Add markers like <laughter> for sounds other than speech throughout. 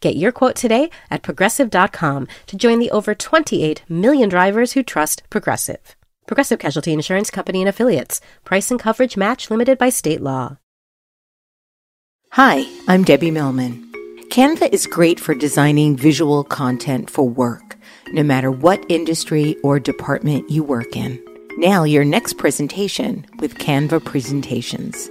Get your quote today at progressive.com to join the over 28 million drivers who trust Progressive. Progressive Casualty Insurance Company and Affiliates. Price and coverage match limited by state law. Hi, I'm Debbie Millman. Canva is great for designing visual content for work, no matter what industry or department you work in. Now, your next presentation with Canva Presentations.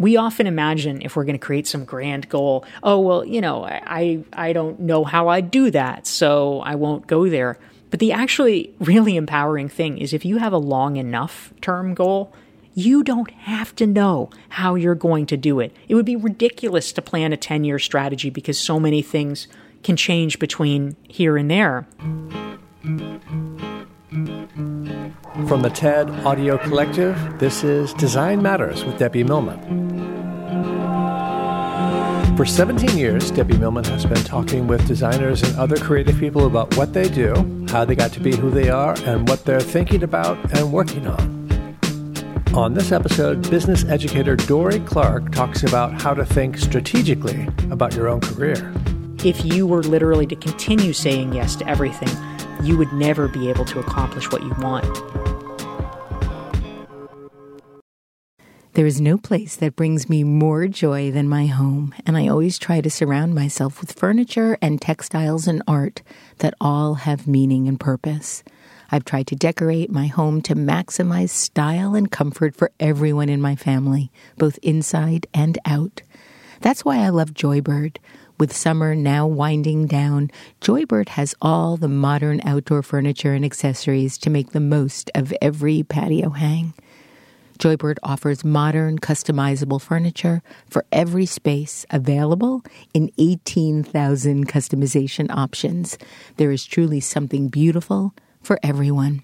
We often imagine if we're going to create some grand goal, oh well, you know, I I don't know how I do that, so I won't go there. But the actually really empowering thing is if you have a long enough term goal, you don't have to know how you're going to do it. It would be ridiculous to plan a 10-year strategy because so many things can change between here and there. From the TED Audio Collective, this is Design Matters with Debbie Millman. For 17 years, Debbie Millman has been talking with designers and other creative people about what they do, how they got to be who they are, and what they're thinking about and working on. On this episode, business educator Dorie Clark talks about how to think strategically about your own career. If you were literally to continue saying yes to everything, you would never be able to accomplish what you want. There is no place that brings me more joy than my home, and I always try to surround myself with furniture and textiles and art that all have meaning and purpose. I've tried to decorate my home to maximize style and comfort for everyone in my family, both inside and out. That's why I love Joybird. With summer now winding down, Joybird has all the modern outdoor furniture and accessories to make the most of every patio hang. Joybird offers modern, customizable furniture for every space available in 18,000 customization options. There is truly something beautiful for everyone.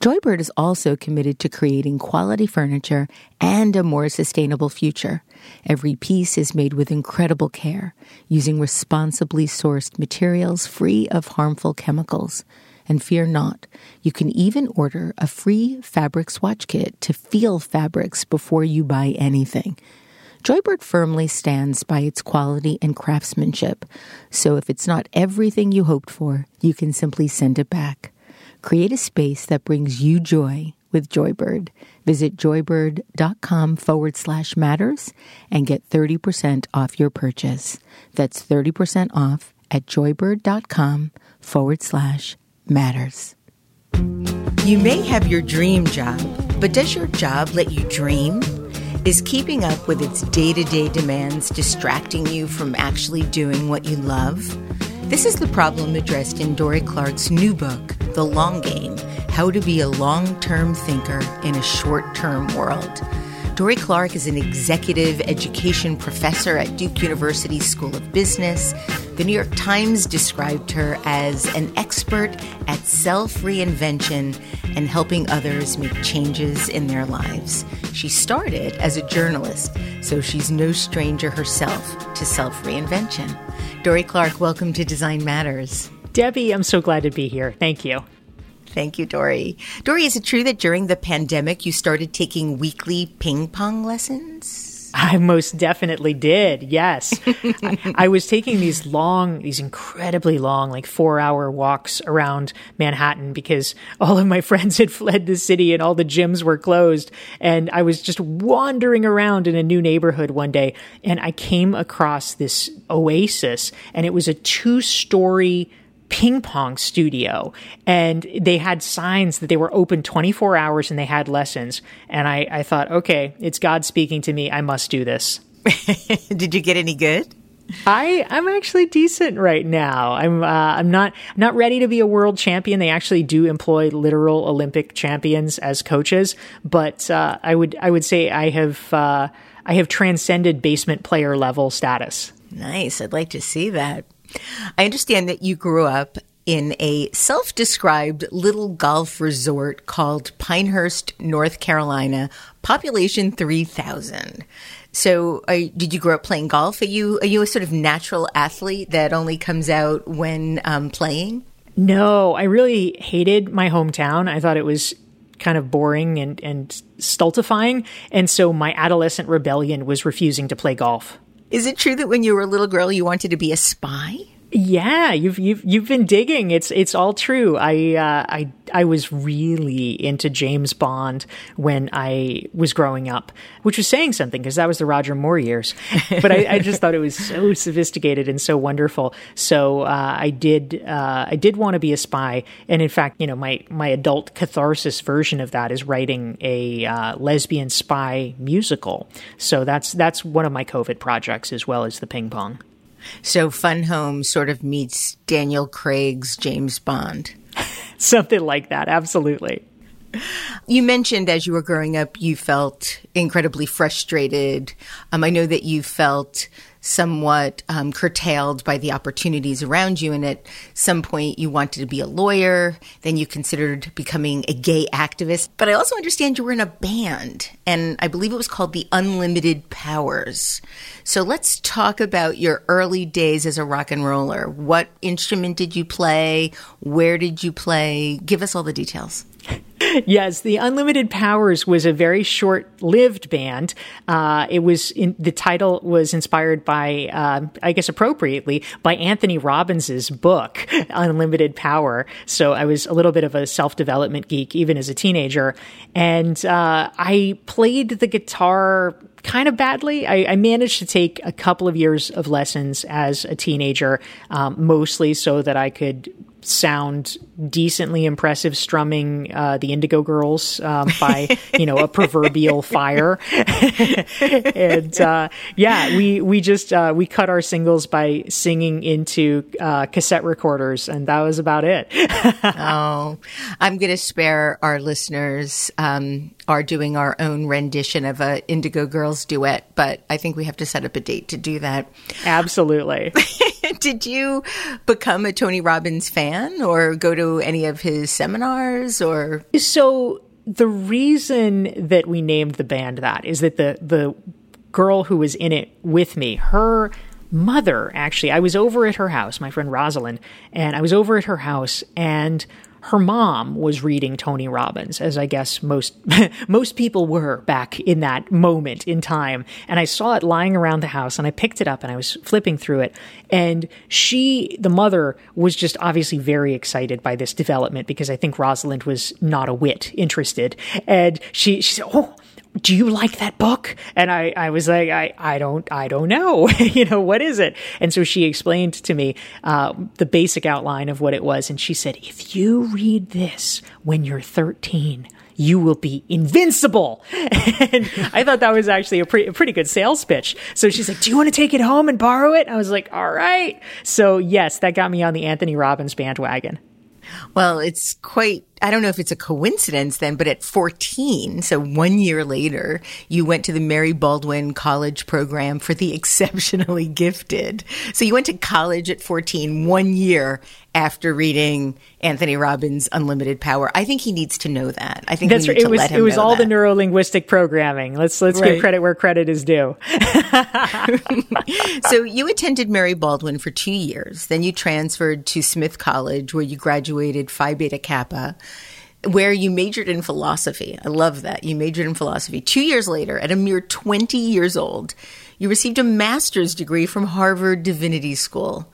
Joybird is also committed to creating quality furniture and a more sustainable future. Every piece is made with incredible care, using responsibly sourced materials free of harmful chemicals. And fear not, you can even order a free fabric swatch kit to feel fabrics before you buy anything. Joybird firmly stands by its quality and craftsmanship, so if it's not everything you hoped for, you can simply send it back. Create a space that brings you joy with Joybird. Visit joybird.com forward slash matters and get 30% off your purchase. That's 30% off at joybird.com forward slash matters. You may have your dream job, but does your job let you dream? Is keeping up with its day to day demands distracting you from actually doing what you love? This is the problem addressed in Dorie Clark's new book, The Long Game How to Be a Long Term Thinker in a Short Term World. Dorie Clark is an executive education professor at Duke University School of Business. The New York Times described her as an expert at self reinvention and helping others make changes in their lives. She started as a journalist, so she's no stranger herself to self reinvention. Dorie Clark, welcome to Design Matters. Debbie, I'm so glad to be here. Thank you. Thank you, Dorie. Dorie, is it true that during the pandemic you started taking weekly ping pong lessons? I most definitely did. Yes. I, I, was taking these long, these incredibly long, like four hour walks around Manhattan because all of my <laughs> friends had fled the city and all the gyms were closed. And I was just wandering around in a new neighborhood one day and I came across this oasis and it was a two story ping pong studio and they had signs that they were open 24 hours and they had lessons. And I, I thought, okay, it's God speaking to me. I must do this. <laughs> Did you get any good? I I'm actually decent right now. I'm uh, I'm not not ready to be a world champion. They actually do employ literal Olympic champions as coaches, but uh, I would I would say I have uh, I have transcended basement player level status. Nice. I'd like to see that. I understand that you grew up in a self described little golf resort called Pinehurst, North Carolina, population 3,000. So, uh, did you grow up playing golf? Are you are you a sort of natural athlete that only comes out when um, playing? No, I really hated my hometown. I thought it was kind of boring and, and stultifying. And so my adolescent rebellion was refusing to play golf. Is it true that when you were a little girl, you wanted to be a spy? Yeah, you've you've you've been digging. It's it's all true. I uh, I I was really into James Bond when I was growing up, which was saying something because that was the Roger Moore years. <laughs> But I, I, just thought it was so sophisticated and so wonderful. So uh, I did uh, I did want to be a spy, and in fact, you know, my my adult catharsis version of that is writing a uh, lesbian spy musical. So that's that's one of my COVID projects as well as the ping pong. So Fun Home sort of meets Daniel Craig's James Bond. <laughs> Something like that, absolutely. You mentioned as you were growing up, you felt incredibly frustrated. Um, I know that you felt somewhat um, curtailed by the opportunities around you. And at some point, you wanted to be a lawyer. Then you considered becoming a gay activist. But I also understand you were in a band, and I believe it was called the Unlimited Powers. So let's talk about your early days as a rock and roller. What instrument did you play? Where did you play? Give us all the details. <laughs> yes, the Unlimited Powers was a very short-lived band. Uh, it was in, the title was inspired by, uh, I guess, appropriately by Anthony Robbins's book <laughs> Unlimited Power. So I was a little bit of a self-development geek even as a teenager, and uh, I played the guitar kind of badly. I, I, managed to take a couple of years of lessons as a teenager, um, mostly so that I could sound decently impressive strumming uh, the Indigo Girls um, by you know a <laughs> proverbial fire, <laughs> and uh, yeah, we we just uh, we cut our singles by singing into uh, cassette recorders, and that was about it. <laughs> oh, I'm going to spare our listeners. Um, are doing our own rendition of a Indigo Girls duet, but I think we have to set up a date to do that. Absolutely. <laughs> Did you become a Tony Robbins fan or go to any of his seminars or? So the reason that we named the band that is that the the girl who was in it with me, her mother actually, I was over at her house, my friend Rosalind, and I was over at her house and her mom was reading Tony Robbins, as I guess most <laughs> most people were back in that moment in time. And I saw it lying around the house, and I picked it up and I was flipping through it. And she, the mother, was just obviously very excited by this development because I think Rosalind was not a whit interested. And she she said, "Oh." Do you like that book? And I, I was like, I, I don't, I don't know. <laughs> you know, what is it? And so she explained to me uh, the basic outline of what it was. And she said, if you read this when you're 13, you will be invincible. <laughs> and I thought that was actually a, pre- a pretty good sales pitch. So she's like, do you want to take it home and borrow it? I was like, all right. So yes, that got me on the Anthony Robbins bandwagon. Well, it's quite I don't know if it's a coincidence then, but at 14, so one year later, you went to the Mary Baldwin College program for the <laughs> exceptionally gifted. So you went to college at 14, one year after reading Anthony Robbins' Unlimited Power. I think he needs to know that. I think that's right. It was it was all that. the neuro linguistic programming. Let's let's right. give credit where credit is due. <laughs> so you attended Mary Baldwin for two years, then you transferred to Smith College, where you graduated Phi Beta Kappa. Where you majored in philosophy. I love that. You majored in philosophy. Two years later, at a mere 20 years old, you received a master's degree from Harvard Divinity School.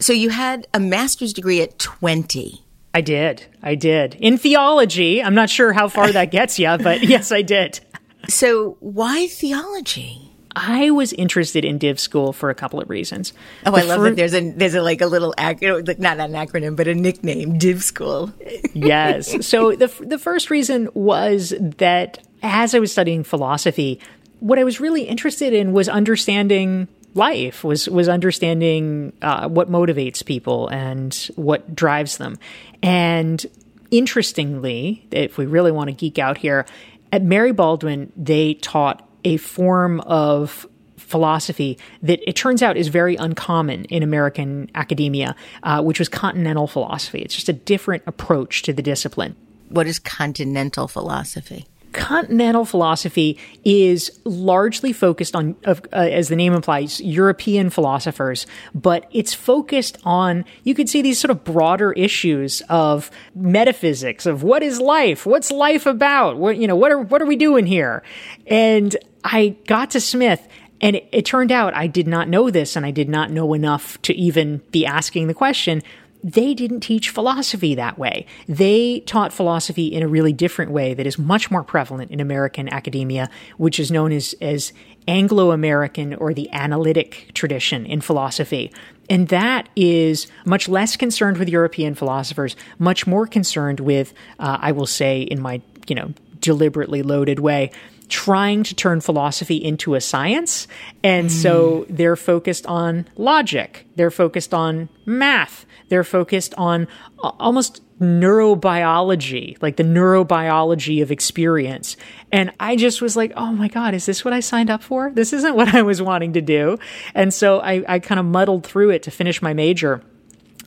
So you had a master's degree at 20. I did. I did. In theology. I'm not sure how far that gets you, but <laughs> yes, I did. So why theology? I was interested in Div School for a couple of reasons. Oh, the I love fir- that. There's a there's a like a little ac- not an acronym, but a nickname, Div School. <laughs> yes. So the the first reason was that as I was studying philosophy, what I was really interested in was understanding life was was understanding uh, what motivates people and what drives them. And interestingly, if we really want to geek out here, at Mary Baldwin they taught a form of philosophy that it turns out is very uncommon in American academia, uh, which was continental philosophy. It's just a different approach to the discipline. What is continental philosophy? continental philosophy is largely focused on, uh, as the name implies, European philosophers, but it's focused on, you could see these sort of broader issues of metaphysics, of what is life? What's life about? What, you know, what are, what are we doing here? And I got to Smith and it, it turned out I did not know this and I did not know enough to even be asking the question they didn't teach philosophy that way. They taught philosophy in a really different way that is much more prevalent in American academia, which is known as, as Anglo American or the analytic tradition in philosophy. And that is much less concerned with European philosophers, much more concerned with, uh, I will say, in my, you know, deliberately loaded way, trying to turn philosophy into a science. And mm. so they're focused on logic. They're focused on math. They're focused on almost neurobiology, like the neurobiology of experience. And I just was like, oh my God, is this what I signed up for? This isn't what I was wanting to do. And so I, I kind of muddled through it to finish my major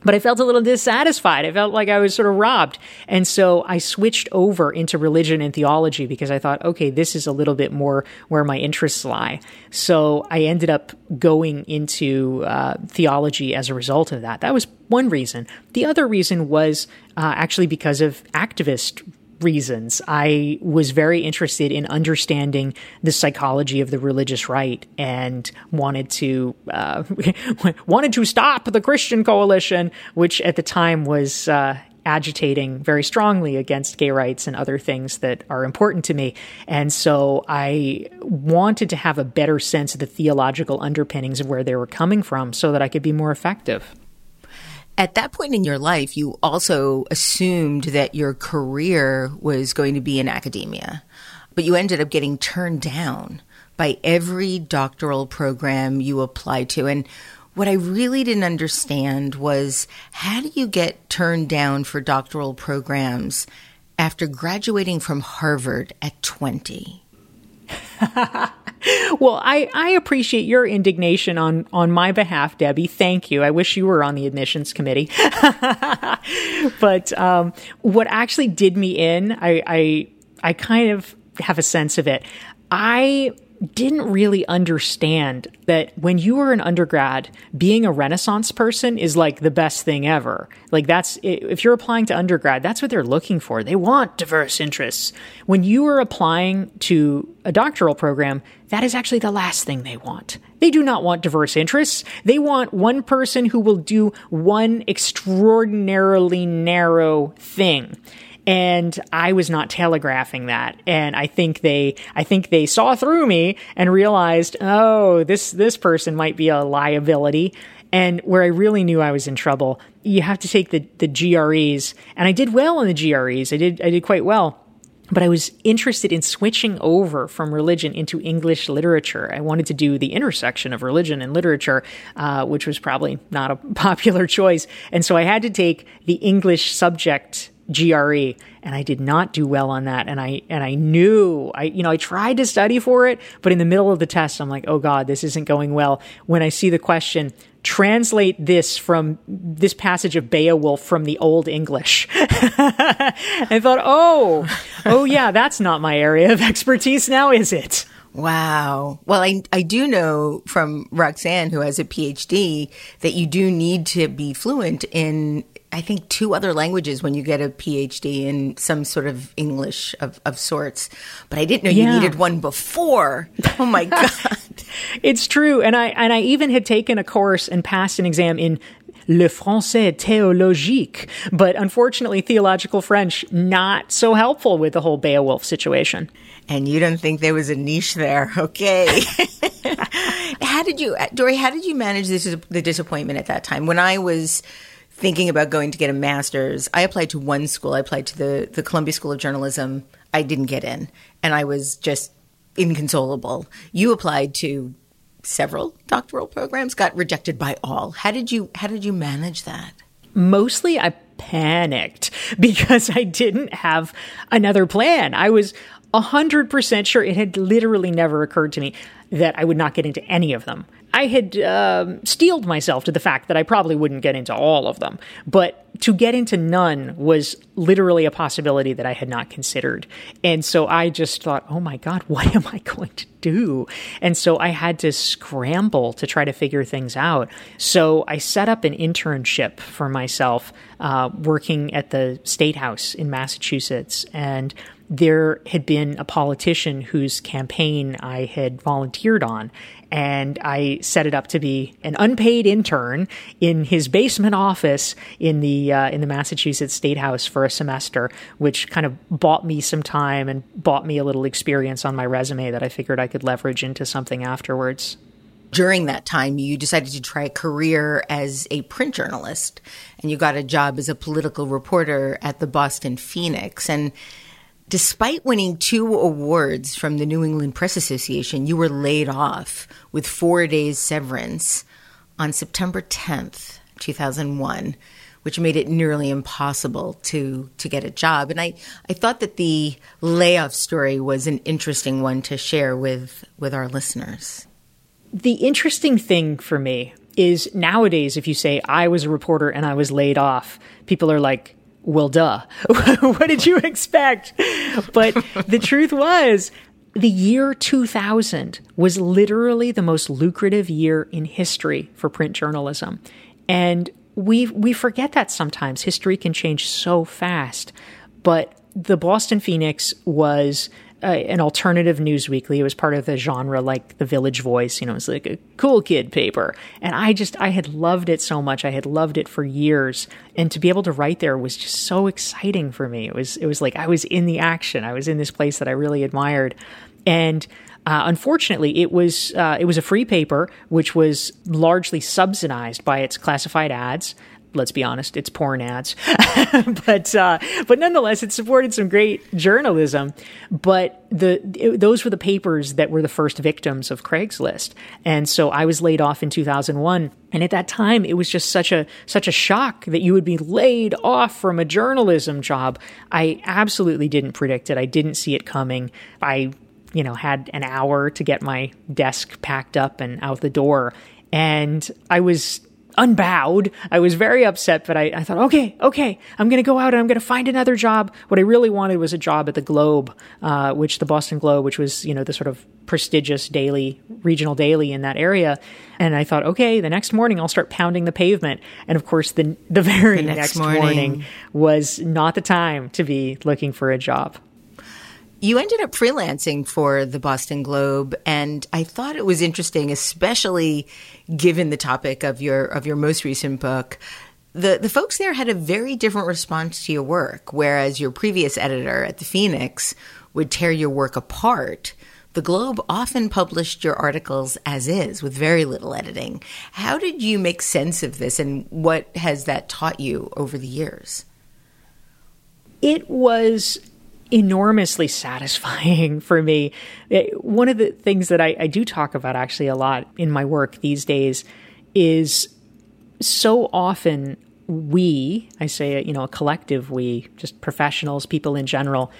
but I felt a little dissatisfied. I felt like I was sort of robbed. And so I switched over into religion and theology because I thought, okay, this is a little bit more where my interests lie. So I ended up going into uh, theology as a result of that. That was one reason. The other reason was uh, actually because of activist reasons. I was very interested in understanding the psychology of the religious right and wanted to uh, <laughs> wanted to stop the Christian coalition, which at the time was. Uh, agitating very strongly against gay rights and other things that are important to me. And so I wanted to have a better sense of the theological underpinnings of where they were coming from so that I could be more effective. At that point in your life, you also assumed that your career was going to be in academia, but you ended up getting turned down by every doctoral program you applied to. And what I really didn't understand was how do you get turned down for doctoral programs after graduating from Harvard at 20? <laughs> <laughs> well, I, I appreciate your indignation on, on my behalf, Debbie. Thank you. I wish you were on the admissions committee. <laughs> but um, what actually did me in, I, I I kind of have a sense of it. I didn't really understand that when you were an undergrad, being a Renaissance person is like the best thing ever. Like, that's if you're applying to undergrad, that's what they're looking for. They want diverse interests. When you are applying to a doctoral program, that is actually the last thing they want. They do not want diverse interests. They want one person who will do one extraordinarily narrow thing and I was not telegraphing that. And I think they, I think they saw through me and realized, oh, this, this person might be a liability. And where I really knew I was in trouble, you have to take the, the GREs. And I did well in the GREs. I did, I did quite well. But I was interested in switching over from religion into English literature. I wanted to do the intersection of religion and literature, uh, which was probably not a <laughs> popular choice. And so I had to take the English subject GRE and I did not do well on that and I and I knew I you know I tried to study for it but in the middle of the test I'm like oh god this isn't going well when I see the question translate this from this passage of Beowulf from the old English <laughs> I thought oh oh yeah that's not my area of <laughs> expertise now is it Wow. Well, I, I do know from Roxanne, who has a PhD, that you do need to be fluent in I think, two other languages when you get a PhD in some sort of English of, of sorts. But I didn't know Yeah. you needed one before. Oh my <laughs> God. It's true, and I and I even had taken a course and passed an exam in le français théologique, but unfortunately, theological French not so helpful with the whole Beowulf situation. and you don't think there was a niche there. Okay. <laughs> how did you, Dorie, how did you manage this, the disappointment at that time? When I was thinking about going to get a master's, I applied to one school. I applied to the, the Columbia School of Journalism. I didn't get in, and I was just inconsolable. You applied to several doctoral programs, got rejected by all. How did you, how did you manage that? mostly I panicked <laughs> because I didn't have another plan. I was 100% sure it had literally never occurred to me that I would not get into any of them. I had um, steeled myself to the fact that I probably wouldn't get into all of them, but to get into none was literally a possibility that I had not considered. And so I just thought, oh my God, <laughs> what am I going to do? And so I had to scramble to try to figure things out. So I set up an internship for myself uh, working at the State House in Massachusetts. And there had been a politician whose campaign I had volunteered on, and I set it up to be an unpaid intern in his basement office in the uh, in the Massachusetts State House for a semester, which kind of bought me some time and bought me a little experience on my resume that I figured I could leverage into something afterwards. during that time, you decided to try a career as a print journalist, and you got a job as a political reporter at the Boston Phoenix. And despite winning two awards from the New England Press Association, you were laid off with four days severance on September 10th, 2001. Which made it nearly impossible to to get a job, and I, I thought that the layoff story was an interesting one to share with with our listeners. The interesting thing for me is nowadays, if you say I was a reporter and I was laid off, people are like, well, duh. <laughs> what did you expect? But the truth was, the year 2000 was literally the most lucrative year in history for print journalism. And we, we forget that sometimes. History can change so fast. But the Boston Phoenix was uh, an alternative news weekly. It was part of the genre like the Village Voice. You know, it was like a cool kid paper. And I just, I had loved it so much. I had loved it for years. And to be able to write there was just so exciting for me. It was, it was like I was in the action. I was in this place that I really admired. And uh, unfortunately, it was uh, it was a free paper, which was largely subsidized by its classified ads. Let's be honest, it's porn ads, <laughs> but uh, but nonetheless, it supported some great journalism. But the it, those were the papers that were the first victims of Craigslist, and so I was laid off in 2001. And at that time, it was just such a such a shock that you would be laid off from a journalism job. I absolutely didn't predict it. I didn't see it coming. I you know, had an hour to get my desk packed up and out the door. And I was unbowed. I was very upset, but I, I thought, okay, okay, I'm going to go out and I'm going to find another job. What I really wanted was a job at the Globe, uh, which the Boston Globe, which was, you know, the sort of prestigious daily, regional daily in that area. And I thought, okay, the next morning I'll start pounding the pavement. And of course, the, the <laughs> very The next next, morning. morning was not the time to be looking for a job. You ended up freelancing for the Boston Globe, and I thought it was interesting, especially given the topic of your of your most recent book. The the folks there had a very different response to your work, whereas your previous editor at the Phoenix would tear your work apart. The Globe often published your articles as is, with very little editing. How did you make sense of this, and what has that taught you over the years? it was enormously satisfying <laughs> for me. Eh, One of the things that I, I do talk about actually a lot in my work these days is so often we, I say, you know, a collective we, just professionals, people in general,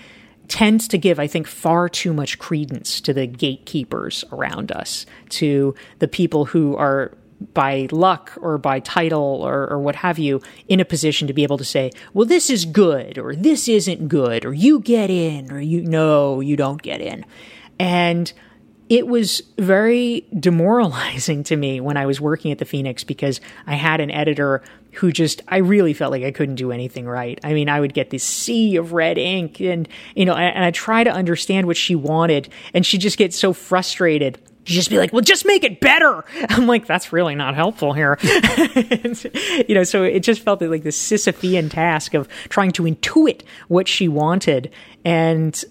tends to give, I think, far too much credence to the gatekeepers around us, to the people who are by luck or by title or, or what have you in a position to be able to say, well, this is good or this isn't good or you get in or you no, you don't get in. And it was very demoralizing to me when I was working at the Phoenix because I had an editor who just I really felt like I couldn't do anything right. I mean, I would get this sea of red ink and you know, and, I try to understand what she wanted and she just gets so frustrated just be like, well, just make it better. <laughs> I'm like, that's really not helpful here. <laughs> you know, so it just felt like the Sisyphean task of trying to intuit what she wanted. And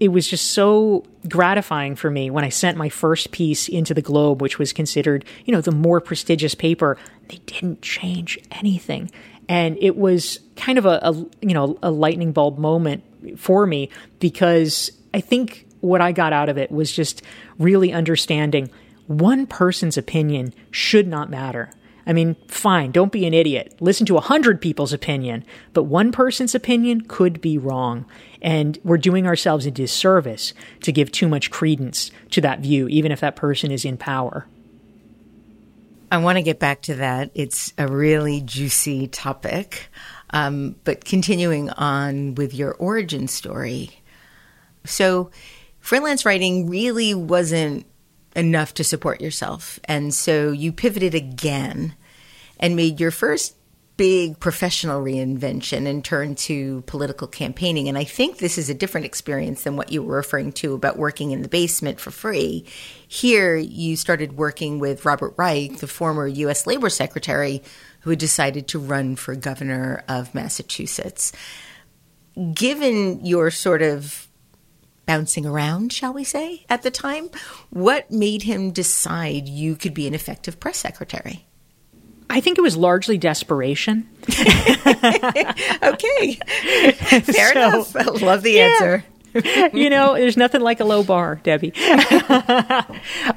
it was just so gratifying for me when I sent my first piece into the Globe, which was considered, you know, the more prestigious paper. They didn't change anything. And it was kind of a, a you know, a lightning bulb moment for me because I think what I got out of it was just really understanding one person's opinion should not matter. I mean, fine, don't be an idiot. Listen to a hundred people's opinion, but one person's opinion could be wrong. And we're doing ourselves a disservice to give too much credence to that view, even if that person is in power. I want to get back to that. It's a really juicy topic. Um, but continuing on with your origin story. So, freelance writing really wasn't enough to support yourself. And so you pivoted again and made your first big professional reinvention and turned to political campaigning. And I think this is a different experience than what you were referring to about working in the basement for free. Here, you started working with Robert Reich, the former U.S. Labor Secretary, who had decided to run for governor of Massachusetts. Given your sort of bouncing around, shall we say, at the time. What made him decide you could be an effective press secretary? I think it was largely desperation. <laughs> okay. <laughs> Fair so, enough. I love the yeah. answer. <laughs> you know, there's nothing like a low bar, Debbie.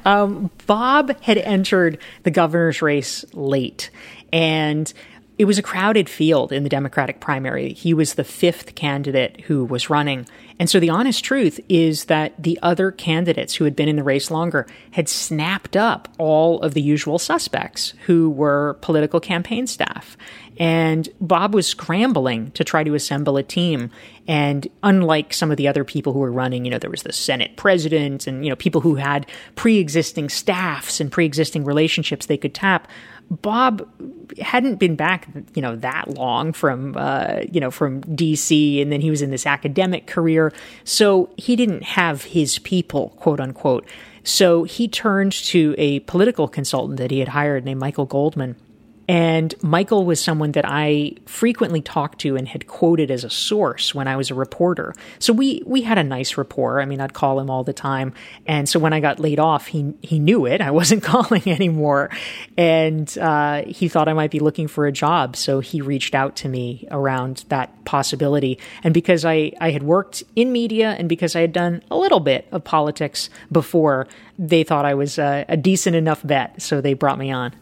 um, Bob had entered the governor's race late, and it was a crowded field in the Democratic primary. He was the fifth candidate who was running. And so the honest truth is that the other candidates who had been in the race longer had snapped up all of the usual suspects who were political campaign staff. And Bob was scrambling to try to assemble a team. And unlike some of the other people who were running, you know, there was the Senate president and, you know, people who had pre existing staffs and pre existing relationships they could tap. Bob hadn't been back, you know, that long from, uh, you know, from DC, and then he was in this academic career, so he didn't have his people, quote unquote. So he turned to a political consultant that he had hired named Michael Goldman and Michael was someone that I frequently talked to and had quoted as a source when I was a reporter. So we we had a nice rapport. I mean, I'd call him all the time. And so when I got laid off, he he knew it. I <laughs> wasn't calling anymore, and uh, he thought I might be looking for a job. So he reached out to me around that possibility. And because I I had worked in media and because I had done a little bit of politics before, they thought I was a, a decent enough bet. So they brought me on.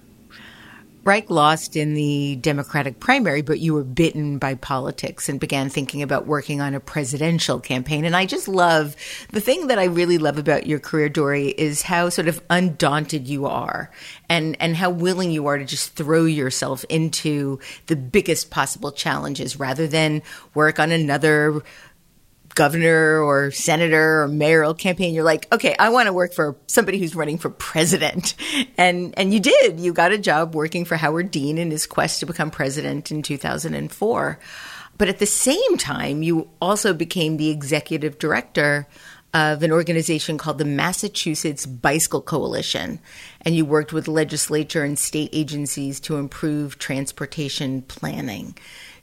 Reich lost in the Democratic primary, but you were bitten by politics and began thinking about working on a presidential campaign. And I just love the thing that I really love about your career, Dorie, is how sort of undaunted you are and, and how willing you are to just throw yourself into the biggest possible challenges rather than work on another governor or senator or mayoral campaign, you're like, okay, I want to work for somebody who's running for president. <laughs> And, and you did. You got a job working for Howard Dean in his quest to become president in 2004. But at the same time, you also became the executive director of an organization called the Massachusetts Bicycle Coalition. And you worked with legislature and state agencies to improve transportation planning.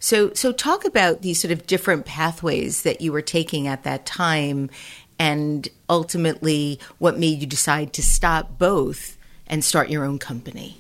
So, so talk about these sort of different pathways that you were taking at that time, and ultimately what made you decide to stop both and start your own company.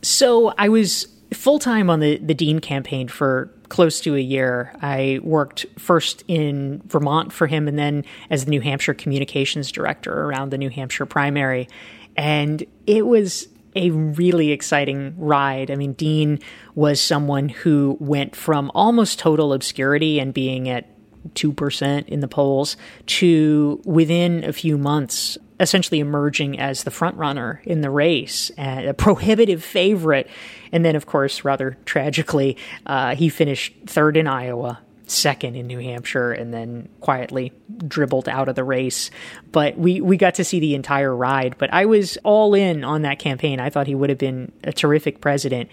So, I was full time on the the Dean campaign for close to a year. I worked first in Vermont for him, and then as the New Hampshire communications director around the New Hampshire primary, and it was a really exciting ride. I mean, Dean was someone who went from almost total obscurity and being at 2% in the polls to within a few months essentially emerging as the front runner in the race, a prohibitive favorite. And then, of course, rather tragically, uh, he finished third in Iowa second in New Hampshire and then quietly dribbled out of the race. But we, we got to see the entire ride. But I was all in on that campaign. I thought he would have been a terrific president.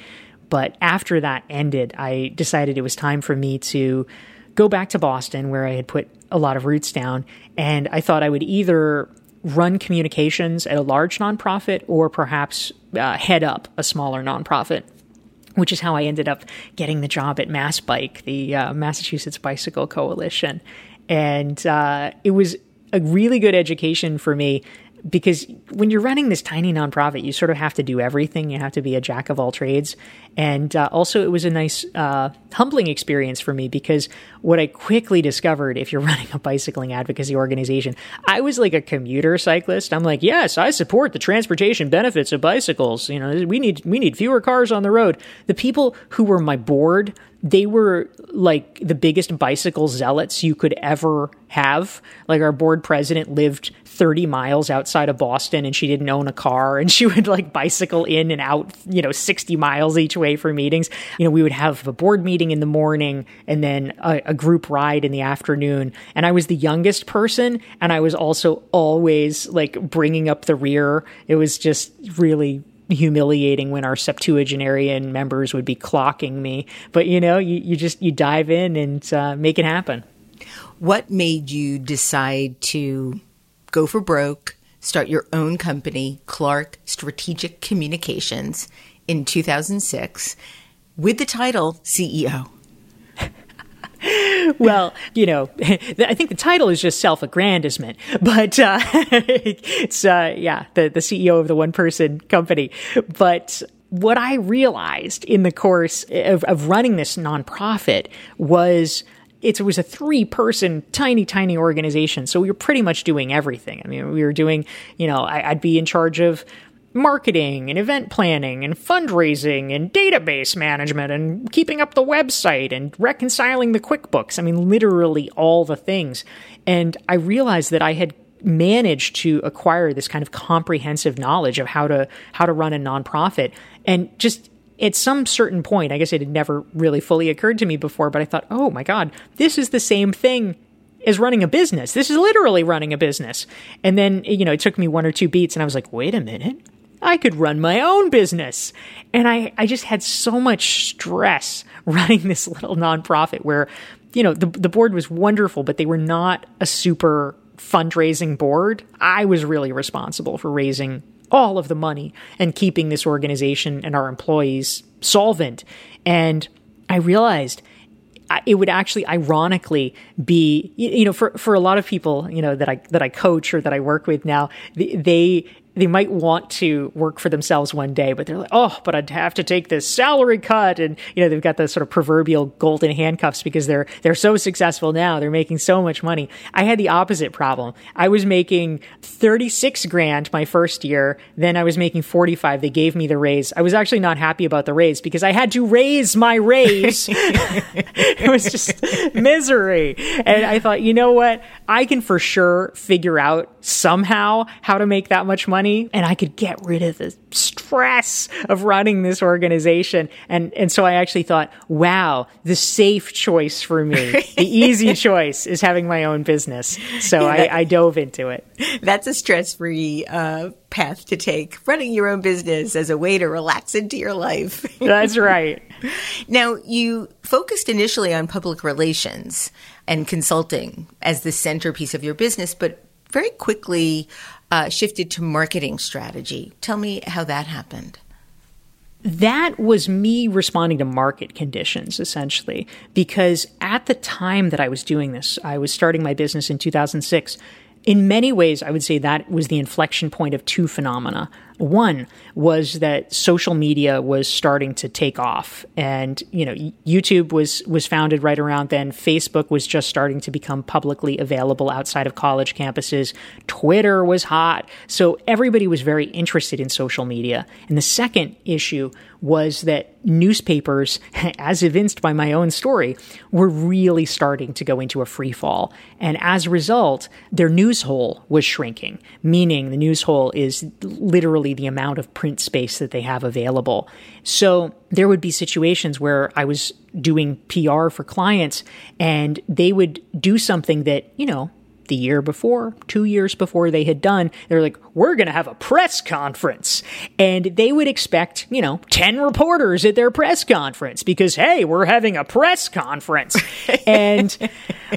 But after that ended, I decided it was time for me to go back to Boston, where I had put a lot of roots down. And I thought I would either run communications at a large nonprofit or perhaps uh, head up a smaller nonprofit which is how I ended up getting the job at Mass Bike, the uh, Massachusetts Bicycle Coalition. And uh, it was a really good education for me because when you're running this tiny nonprofit, you sort of have to do everything. You have to be a jack of all trades. And uh, also, it was a nice, uh, humbling experience for me because what I quickly discovered if you're <laughs> running a bicycling advocacy organization, I was like a commuter cyclist. I'm like, yes, I support the transportation benefits of bicycles. You know, we need we need fewer cars on the road. The people who were my board they were like the biggest bicycle zealots you could ever have. Like our board president lived 30 miles outside of Boston and she didn't own a car and she <laughs> would like bicycle in and out, you know, 60 miles each way for meetings. You know, we would have a board meeting in the morning and then a, a group ride in the afternoon. And I was the youngest person and I was also always like bringing up the rear. It was just really humiliating when our septuagenarian members would be clocking me. But you know, you, you just you dive in and uh, make it happen. What made you decide to go for broke, start your own company, Clark Strategic Communications, in 2006, with the title CEO? <laughs> well, you know, <laughs> I think the title is just self-aggrandizement, but uh, <laughs> it's uh, yeah, the the CEO of the one-person company. But what I realized in the course of, of running this nonprofit was it was a three person tiny tiny organization so we were pretty much doing everything i mean we were doing you know I, would be in charge of marketing and event planning and fundraising and database management and keeping up the website and reconciling the QuickBooks. I mean, literally all the things. And I realized that I had managed to acquire this kind of comprehensive knowledge of how to how to run a nonprofit and just at some certain point i guess it had never really fully occurred to me before but i thought oh my god this is the same thing as running a business this is literally running a business and then you know it took me one or two beats and i was like wait a minute I could run my own business. And I, I just had so much stress <laughs> running this little nonprofit where, you know, the, the board was wonderful, but they were not a super fundraising board. I was really responsible for raising all of the money and keeping this organization and our employees solvent. And I realized it would actually ironically be you know for for a lot of people you know that I that I coach or that I work with now they they might want to work for themselves one day, but they're like, oh, but I'd have to take this salary cut, and you know they've got the sort of proverbial golden handcuffs because they're they're so successful now, they're making so much money. I had the opposite problem. I was making thirty six grand my first year, then I was making forty five. They gave me the raise. I was actually not happy about the raise because I had to raise my raise. <laughs> <laughs> it was just misery, and I thought, you know what, I can for sure figure out somehow how to make that much money money and I could get rid of the stress of running this organization. And, and so I actually thought, wow, the safe choice for me, <laughs> the easy choice is having my own business. So yeah, I, I, dove into it. That's a stress free uh, path to take, running your own business as a way to relax into your life. <laughs> That's right. Now, you focused initially on public relations and consulting as the centerpiece of your business, but very quickly uh, shifted to marketing strategy. Tell me how that happened. That was me responding to market conditions, essentially, because at the time that I was doing this, I was starting my business in 2006 in many ways, I would say that was the inflection point of two phenomena. One was that social media was starting to take off, and you know, YouTube was was founded right around then. Facebook was just starting to become publicly available outside of college campuses. Twitter was hot, so everybody was very interested in social media. And the second issue was that newspapers, <laughs> as evinced by my own story, were really starting to go into a free fall. And as a result, their news hole was shrinking, meaning the news hole is literally the amount of print space that they have available. So there would be situations where I was doing PR for clients and they would do something that, you know, the year before, two years before they had done, they're like, we're going to have a press conference. And they would expect, you know, 10 reporters at their press conference because, hey, we're having a press conference. <laughs> and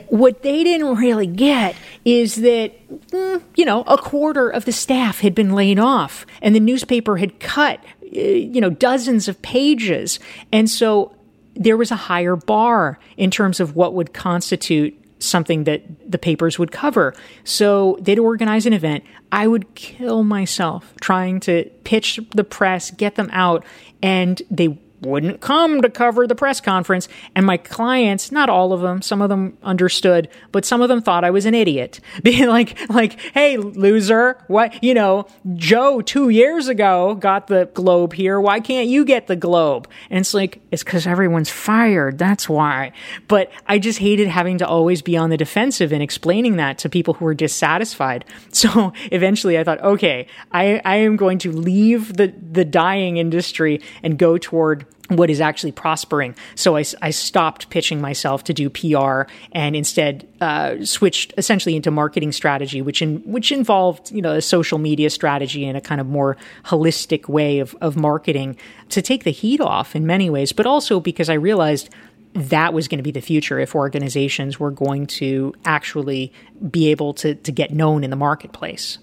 what they didn't really get is that, mm, you know, a quarter of the staff had been laid off and the newspaper had cut, uh, you know, dozens of pages. And so there was a higher bar in terms of what would constitute something that the papers would cover. So they'd organize an event. I would kill myself trying to pitch the press, get them out, and they wouldn't come to cover the press conference. And my clients, not all of them, some of them understood, but some of them thought I was an idiot. <laughs> Being like, like, hey, loser, what, you know, Joe two years ago got the globe here. Why can't you get the globe? And it's like, it's because everyone's fired. That's why. But I just hated having to always be on the defensive and explaining that to people who were dissatisfied. <laughs> So eventually I thought, okay, I, I am going to leave the, the dying industry and go toward what is actually prospering. So I, I, stopped pitching myself to do PR and instead uh, switched essentially into marketing strategy, which in, which involved you know a social media strategy and a kind of more holistic way of of marketing to take the heat off in many ways, but also because I realized that was going to be the future if organizations were going to actually be able to to get known in the marketplace.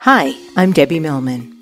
Hi, I'm Debbie Millman.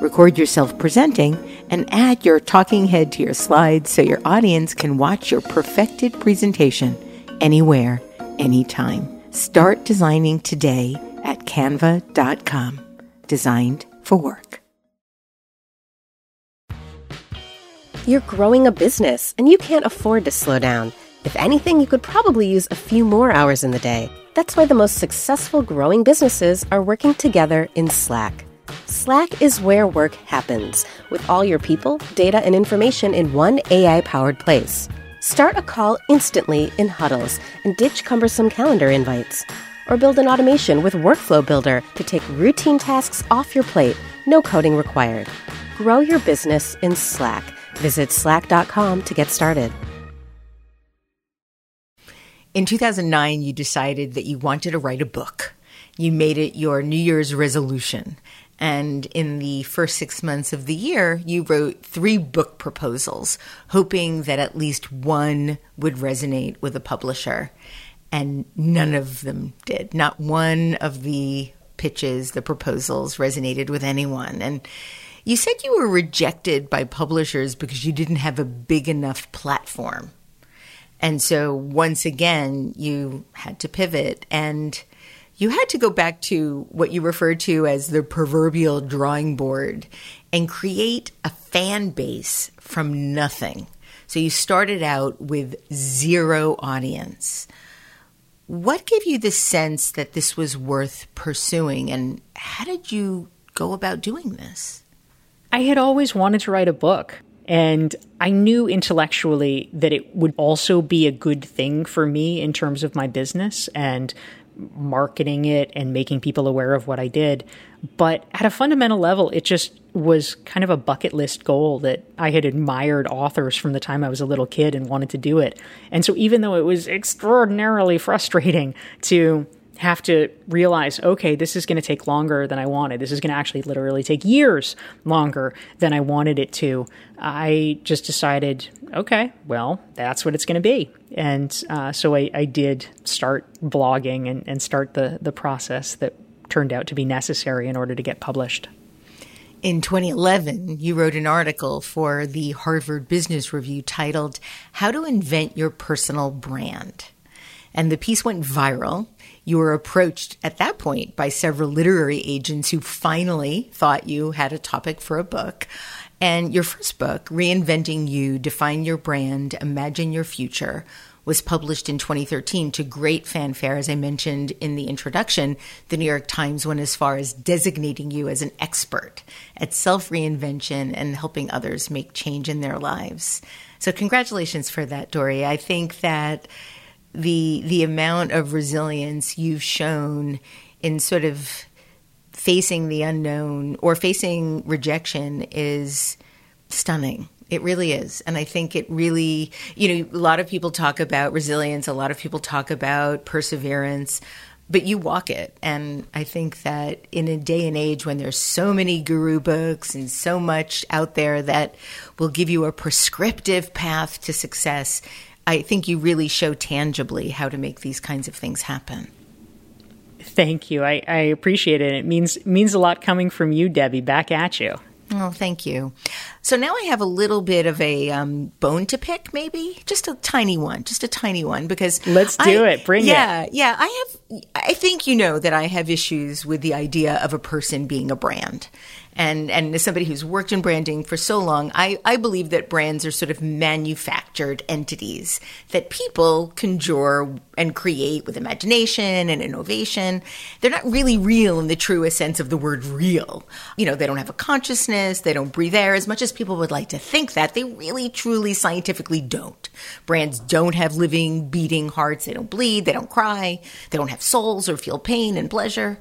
Record yourself presenting and add your talking head to your slides so your audience can watch your perfected presentation anywhere, anytime. Start designing today at canva.com. Designed for work. You're growing a business and you can't afford to slow down. If anything, you could probably use a few more hours in the day. That's why the most successful growing businesses are working together in Slack. Slack is where work happens, with all your people, data, and information in one AI powered place. Start a call instantly in huddles and ditch cumbersome calendar invites. Or build an automation with Workflow Builder to take routine tasks off your plate, no coding required. Grow your business in Slack. Visit slack.com to get started. In 2009, you decided that you wanted to write a book. You made it your New Year's resolution. And in the first six months of the year, you wrote three book proposals, hoping that at least one would resonate with a publisher. And none of them did. Not one of the pitches, the proposals resonated with anyone. And you said you were rejected by publishers because you didn't have a big enough platform. And so once again, you had to pivot and you had to go back to what you referred to as the proverbial drawing board and create a fan base from nothing. So you started out with zero audience. What gave you the sense that this was worth pursuing, and how did you go about doing this? I had always wanted to write a book. And I knew intellectually that it would also be a good thing for me in terms of my business and marketing it and making people aware of what I did. But at a fundamental level, it just was kind of a bucket list goal that I had admired authors from the time I was a little kid and wanted to do it. And so even though it was extraordinarily frustrating to have to realize, okay, this is going to take longer than I wanted. This is going to actually literally take years longer than I wanted it to. I just decided, okay, well, that's what it's going to be. And uh, so I, I, did start blogging and, and start the, the process that turned out to be necessary in order to get published. In 2011, you wrote an article for the Harvard Business Review titled, How to Invent Your Personal Brand. And the piece went viral you were approached at that point by several literary agents who finally thought you had a topic for a book. And your first book, Reinventing You Define Your Brand, Imagine Your Future, was published in 2013 to great fanfare. As I mentioned in the introduction, the New York Times went as far as designating you as an expert at self reinvention and helping others make change in their lives. So, congratulations for that, Dorie. I think that the the amount of resilience you've shown in sort of facing the unknown or facing rejection is stunning. It really is. And I think it really, you know, a lot of people talk about resilience, a lot of people talk about perseverance, but you walk it. And I think that in a day and age when there's so many guru books and so much out there that will give you a prescriptive path to success, I think you really show tangibly how to make these kinds of things happen. Thank you. I, I appreciate it. It means means a lot coming from you, Debbie. Back at you. Oh, thank you. So now I have a little bit of a um, bone to pick, maybe just a tiny one, just a tiny one, because let's do I, it. Bring yeah, it. Yeah, yeah. I have. I think you know that I have issues with the idea of a person being a brand, and and as somebody who's worked in branding for so long, I, I believe that brands are sort of manufactured entities that people conjure and create with imagination and innovation. They're not really real in the truest sense of the word real. You know, they don't have a consciousness, they don't breathe air as much as people would like to think that. They really, truly, scientifically don't. Brands don't have living, beating hearts, they don't bleed, they don't cry, they don't have souls or feel pain and pleasure.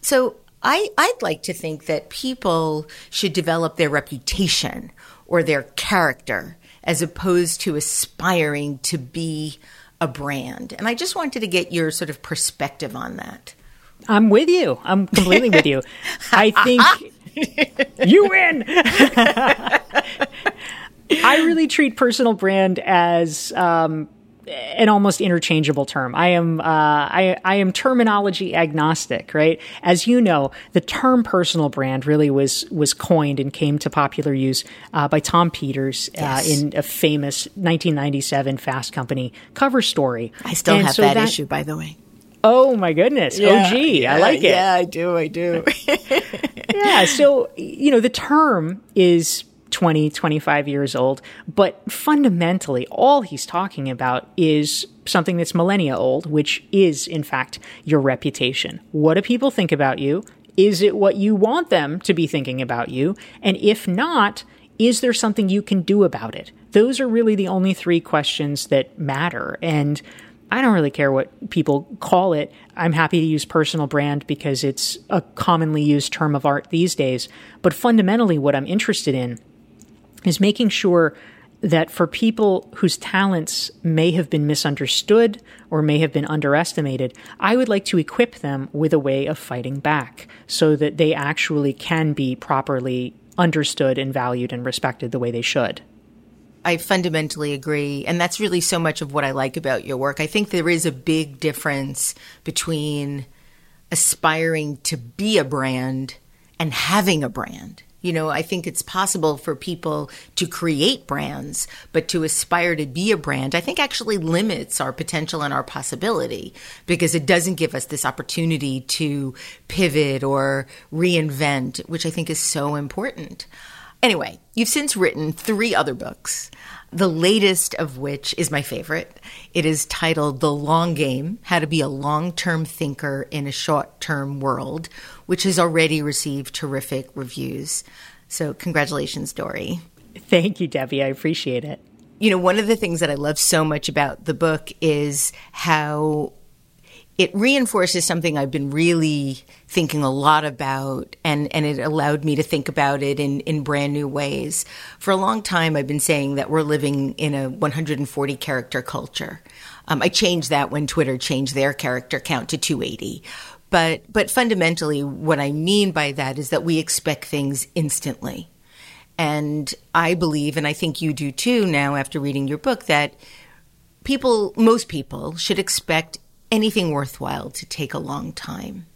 So I, I'd like to think that people should develop their reputation or their character as opposed to aspiring to be a brand. And I just wanted to get your sort of perspective on that. I'm with you. I'm completely with you. <laughs> I think <laughs> you win. <laughs> I really treat personal brand as um, an almost interchangeable term. I am uh, I, I am terminology agnostic, right? As you know, the term personal brand really was was coined and came to popular use uh, by Tom Peters uh, yes. uh, in a famous 1997 Fast Company cover story. I still and have so that, that, issue, by the way. Oh my goodness! Yeah, OG, yeah, I like it. Yeah, I do. I do. <laughs> yeah. So you know, the term is 20, 25 years old. But fundamentally, all he's talking about is something that's millennia old, which is, in fact, your reputation. What do people think about you? Is it what you want them to be thinking about you? And if not, is there something you can do about it? Those are really the only three questions that matter. And I don't really care what people call it. I'm happy to use personal brand because it's a commonly used term of art these days. But fundamentally, what I'm interested in is making sure that for people whose talents may have been misunderstood or may have been underestimated, I would like to equip them with a way of fighting back so that they actually can be properly understood and valued and respected the way they should. I fundamentally agree. And that's really so much of what I like about your work. I think there is a big difference between aspiring to be a brand and having a brand. You know, I think it's possible for people to create brands, but to aspire to be a brand, I think actually limits our potential and our possibility because it doesn't give us this opportunity to pivot or reinvent, which I think is so important. Anyway, you've since written three other books, the latest of which is my favorite. It is titled The Long Game How to Be a Long Term Thinker in a Short Term World, which has already received terrific reviews. So, congratulations, Dorie. Thank you, Debbie. I appreciate it. You know, one of the things that I love so much about the book is how it reinforces something I've been really thinking a lot about, and, and it allowed me to think about it in, in brand new ways. For a long time, I've been saying that we're living in a 140 character culture. Um, I changed that when Twitter changed their character count to 280. But, but fundamentally, what I mean by that is that we expect things instantly. And I believe, and I think you do too now after reading your book, that people, most people, should expect anything worthwhile to take a long time.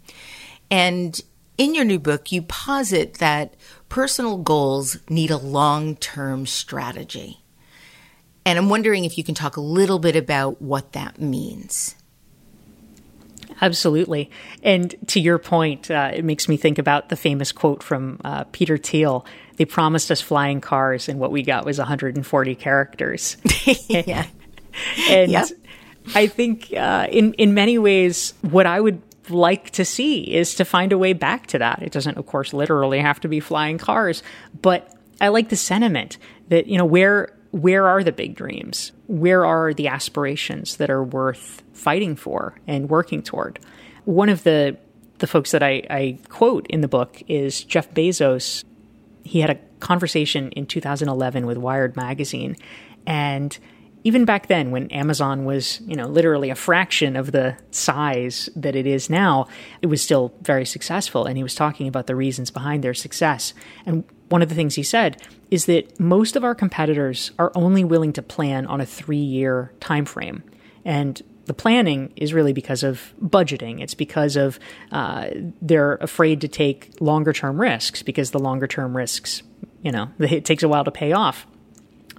And in your new book, you posit that personal goals need a long term strategy. And I'm wondering if you can talk a little bit about what that means. Absolutely. And to your point, uh, it makes me think about the famous quote from uh, Peter Thiel they promised us flying cars, and what we got was 140 characters. <laughs> yeah. <laughs> and Yep. I think uh, in in many ways, what I would like to see is to find a way back to that. It doesn't, of course, literally have to be flying cars, but I like the sentiment that you know where where are the big dreams? Where are the aspirations that are worth fighting for and working toward? One of the the folks that I, I quote in the book is Jeff Bezos. He had a conversation in 2011 with Wired magazine, and even back then when Amazon was, you know, literally a fraction of the size that it is now, it was still very successful and he was talking about the reasons behind their success. And one of the things he said is that most of our competitors are only willing to plan on a 3-year time frame. And the planning is really because of budgeting. It's because of uh, they're afraid to take longer term risks because the longer term risks, you know, <laughs> it takes a while to pay off.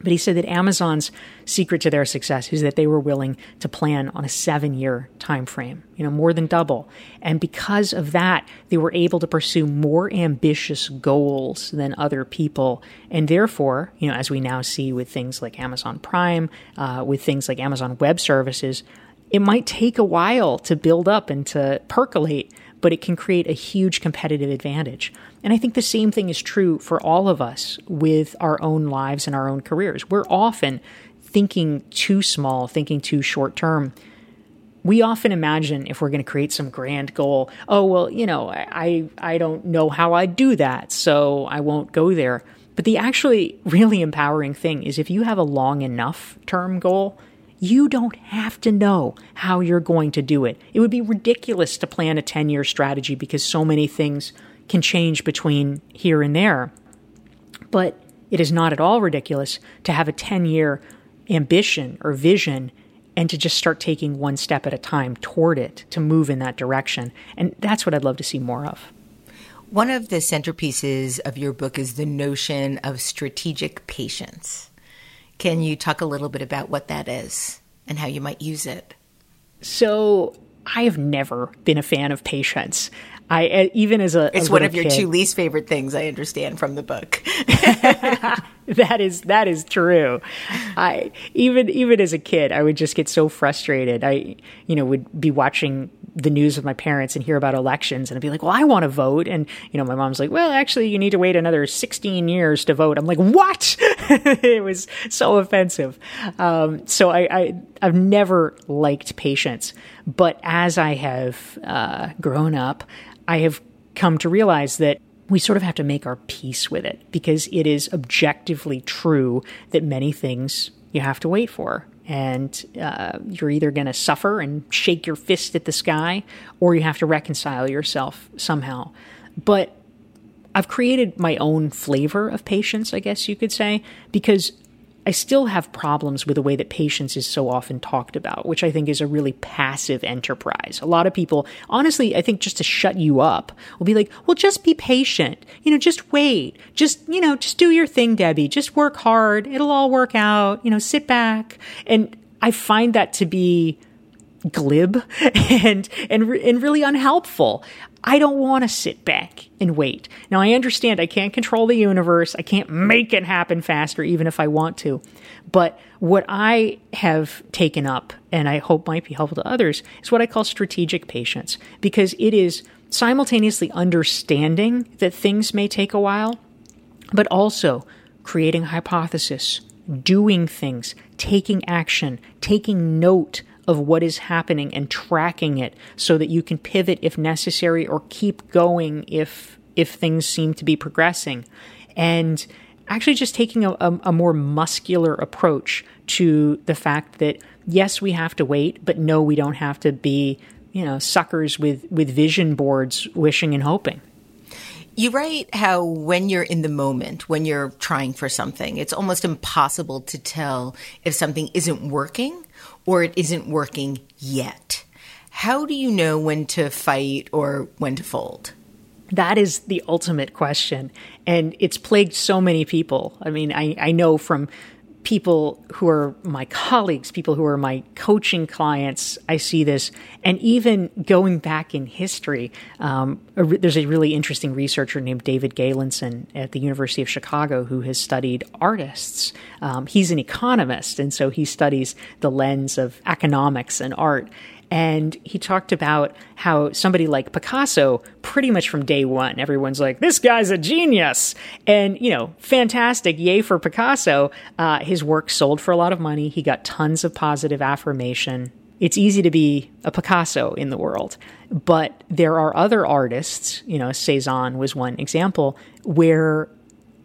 But he said that Amazon's secret to their success is that they were willing to plan on a seven year time frame, you know, more than double. And because of that, they were able to pursue more ambitious goals than other people. And therefore, you know, as we now see with things like Amazon Prime, uh, with things like Amazon Web Services, it might take a while to build up and to percolate, but it can create a huge competitive advantage. And I think the same thing is true for all of us with our own lives and our own careers. We're often thinking too small, thinking too short term. We often imagine if we're going to create some grand goal, oh well, you know, I I don't know how I do that, so I won't go there. But the actually really empowering thing is if you have a long enough term goal, you don't have to know how you're going to do it. It would be ridiculous to plan a 10 year strategy because so many things can change between here and there. But it is not at all ridiculous to have a 10 year ambition or vision and to just start taking one step at a time toward it to move in that direction. And that's what I'd love to see more of. One of the centerpieces of your book is the notion of strategic patience. Can you talk a little bit about what that is and how you might use it? So, I have never been a fan of patience. I uh, even as a It's a one of your kid- two least favorite things I understand from the book. <laughs> <laughs> <laughs> that is that is true. I even even as a kid, I would just get so frustrated. I you know would be watching the news with my parents and hear about elections, and I'd be like, "Well, I want to vote," and you know, my mom's like, "Well, actually, you need to wait another sixteen years to vote." I'm like, "What?" <laughs> it was so offensive. Um, so I, I I've never liked patience, but as I have uh, grown up, I have come to realize that we sort of have to make our peace with it because it is objectively true that many things you have to wait for. And uh, you're either going to suffer and shake your fist at the sky, or you have to reconcile yourself somehow. But I've created my own flavor of patience, I guess you could say, because I still have problems with the way that patience is so often talked about, which I think is a really passive enterprise. A lot of people, honestly, I think just to shut you up, will be like, well, just be patient. You know, just wait. Just, you know, just do your thing, Debbie. Just work hard. It'll all work out. You know, sit back. And I find that to be glib <laughs> and and and really unhelpful. I don't want to sit back and wait. Now I understand I can't control the universe. I can't make it happen faster even if I want to. But what I have taken up and I hope might be helpful to others is what I call strategic patience because it is simultaneously understanding that things may take a while but also creating hypothesis, doing things, taking action, taking note of what is happening and tracking it so that you can pivot if necessary or keep going if if things seem to be progressing. And actually just taking a, a, a more muscular approach to the fact that yes, we have to wait, but no, we don't have to be, you know, suckers with, with vision boards wishing and hoping. You write how when you're in the moment, when you're trying for something, it's almost impossible to tell if something isn't working or it isn't working yet. How do you know when to fight or when to fold? That is the ultimate question. And it's plagued so many people. I mean, I, I know from people who are my colleagues, people who are my coaching clients, I see this. And even going back in history, um, a, there's a really interesting researcher named David Galenson at the University of Chicago who has studied artists. Um, he's an economist, and so he studies the lens of economics and art. And he talked about how somebody like Picasso, pretty much from day one, everyone's like, this guy's a genius. And, you know, fantastic. Yay for Picasso. Uh, his work sold for a lot of money. He got tons of positive affirmation. It's easy to be a Picasso in the world. But there are other artists, you know, Cezanne was one example, where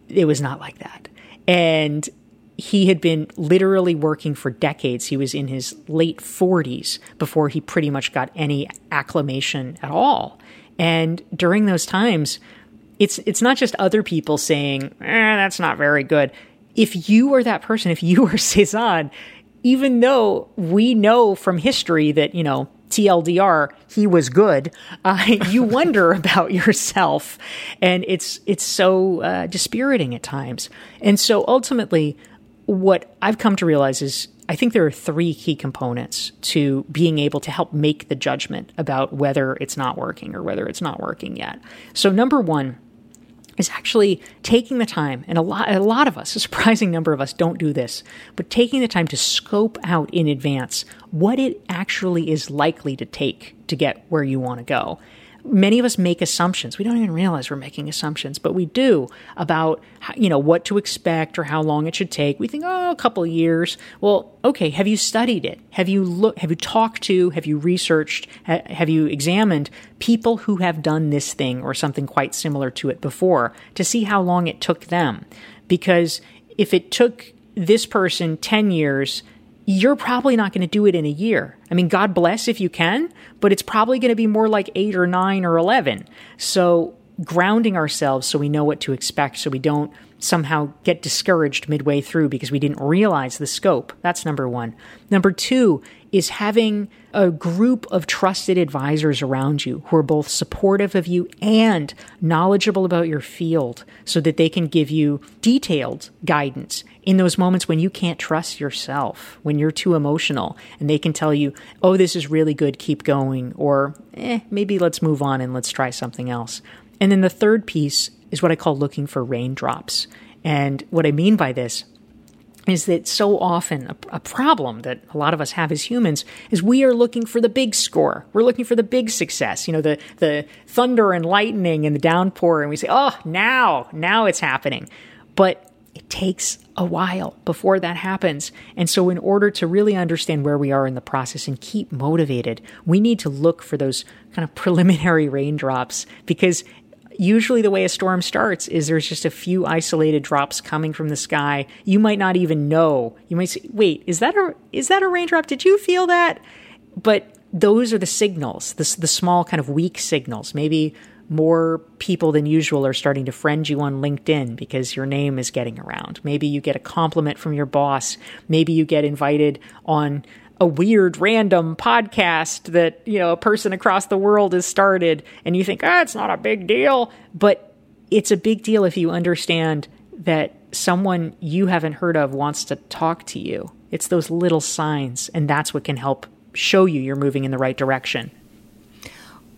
it was not like that. And he had been literally working for decades. He was in his late 40s before he pretty much got any acclamation at all. And during those times, it's it's not just other people saying, eh, that's not very good. If you are that person, if you <laughs> are Cezanne, even though we know from history that, you know, TLDR, he was good. Uh, <laughs> you wonder <laughs> about yourself, and it's it's so uh, dispiriting at times. And so ultimately, what I've come to realize is I think there are three key components to being able to help make the judgment about whether it's not working or whether it's not working yet. So, number one is actually taking the time, and a lot, a lot of us, <laughs> a surprising number of us, don't do this, but taking the time to scope out in advance what it actually is likely to take to get where you want to go many of us make assumptions. We don't even realize we're making assumptions, but we do about you know what to expect or how long it should take. We think, oh, a couple of years. Well, okay. Have you studied it? Have you look? Have you talked to? Have you researched? Ha- have you examined people who have done this thing or something quite similar to it before to see how long it took them? Because if it took this person ten years you're probably not going to do it in a year. I mean, God bless if you can, but it's probably going to be more like eight or nine or 11. So, grounding ourselves so we know what to expect, so we don't somehow get discouraged midway through because we didn't realize the scope. That's number one. Number two is having a group of trusted advisors around you who are both supportive of you and knowledgeable about your field so that they can give you detailed guidance in those moments when you can't trust yourself, when you're too emotional, and they can tell you, oh, this is really good, keep going, or eh, maybe let's move on and let's try something else. And then the third piece is what I call looking for raindrops. And what I mean by this is that so often a, a, problem that a lot of us have as humans is we are looking for the big score. We're looking for the big success, you know, the, the thunder and lightning and the downpour. And we say, oh, now, now it's happening. But it takes a while before that happens. And so, in order to really understand where we are in the process and keep motivated, we need to look for those kind of <laughs> preliminary raindrops because usually the way a storm starts is there's just a few isolated drops coming from the sky. You might not even know. You might say, "Wait, is that a is that a raindrop? Did you feel that?" But those are the signals, the, the small kind of weak signals. Maybe more people than usual are starting to friend you on LinkedIn because your name is getting around. Maybe you get a compliment from your boss. Maybe you get invited on a weird random podcast that, you know, a person across the world has started and you think, ah, it's not a big deal. But it's a big deal if you understand that someone you haven't heard of wants to talk to you. It's those little signs, and that's what can help show you you're moving in the right direction.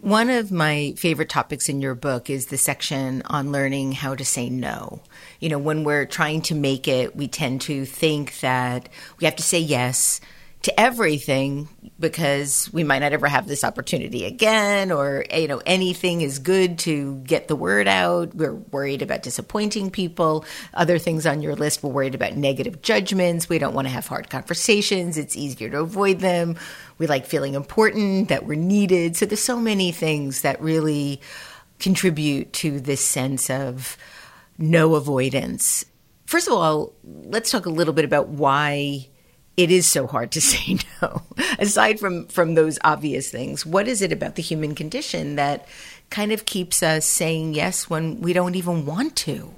One of my favorite topics in your book is the section on learning how to say no. You know, when we're trying to make it, we tend to think that we have to say yes to everything because we might not ever have this opportunity again or you know anything is good to get the word out. We're worried about disappointing people. Other things on your list we're worried about negative judgments. We don't want to have hard conversations. It's easier to avoid them. We like feeling important that we're needed. So there's so many things that really contribute to this sense of no avoidance. First of all let's talk a little bit about why it is so hard to <laughs> say no. Aside from from those obvious things, what is it about the human condition that kind of keeps us saying yes when we don't even want to?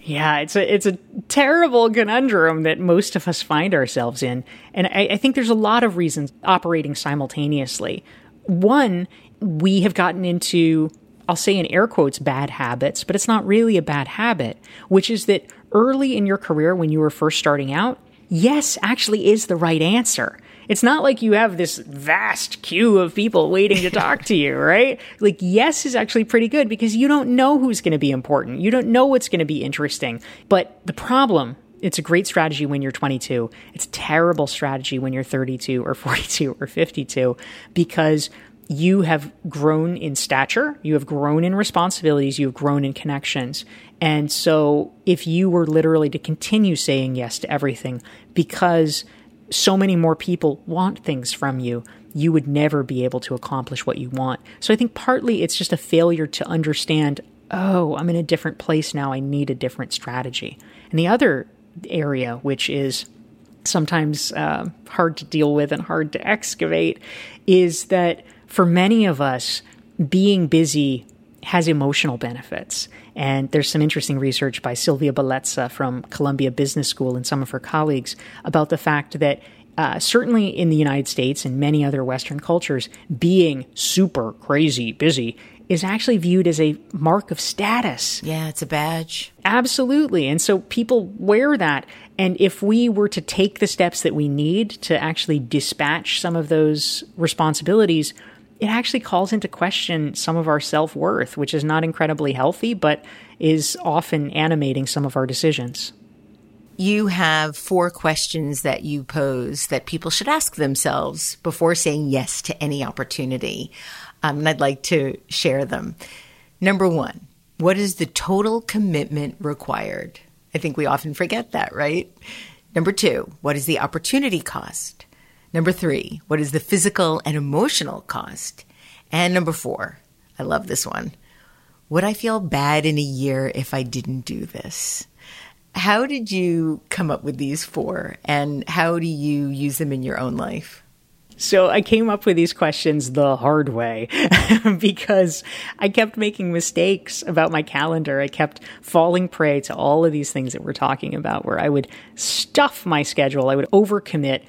Yeah, it's a it's a terrible conundrum that most of us find ourselves in, and I, I think there's a lot of reasons operating simultaneously. One, we have gotten into I'll say in air quotes bad habits, but it's not really a bad habit, which is that early in your career when you were first starting out, yes actually is the right answer. It's not like you have this vast queue of people waiting to talk to you, <laughs> right? Like, yes is actually pretty good because you don't know who's going to be important. You don't know what's going to be interesting. But the problem it's a great strategy when you're 22. It's a terrible strategy when you're 32 or 42 or 52 because you have grown in stature, you have grown in responsibilities, you have grown in connections. And so if you were literally to continue saying yes to everything because so many more people want things from you, you would never be able to accomplish what you want. So I think partly it's just a failure to understand, oh, I'm in a different place now. I need a different strategy. And the other area, which is sometimes uh, hard to deal with and hard to excavate, is that for many of us, being busy has emotional benefits. And there's some interesting research by Silvia Bellezza from Columbia Business School and some of her colleagues about the fact that uh, certainly in the United States and many other Western cultures, being super crazy busy is actually viewed as a mark of status. Yeah, it's a badge. Absolutely. And so people wear that. And if we were to take the steps that we need to actually dispatch some of those responsibilities, it actually calls into question some of our self worth, which is not incredibly healthy, but is often animating some of our decisions. You have four questions that you pose that people should ask themselves before saying yes to any opportunity. Um, and I'd like to share them. Number one, what is the total commitment required? I think we often forget that, right? Number two, what is the opportunity cost? Number three, what is the physical and emotional cost? And number four, I love this one. Would I feel bad in a year if I didn't do this? How did you come up with these four and how do you use them in your own life? So I came up with these questions the hard way <laughs> because I kept making mistakes about my calendar. I kept falling prey to all of these things that we're talking about where I would stuff my schedule, I would overcommit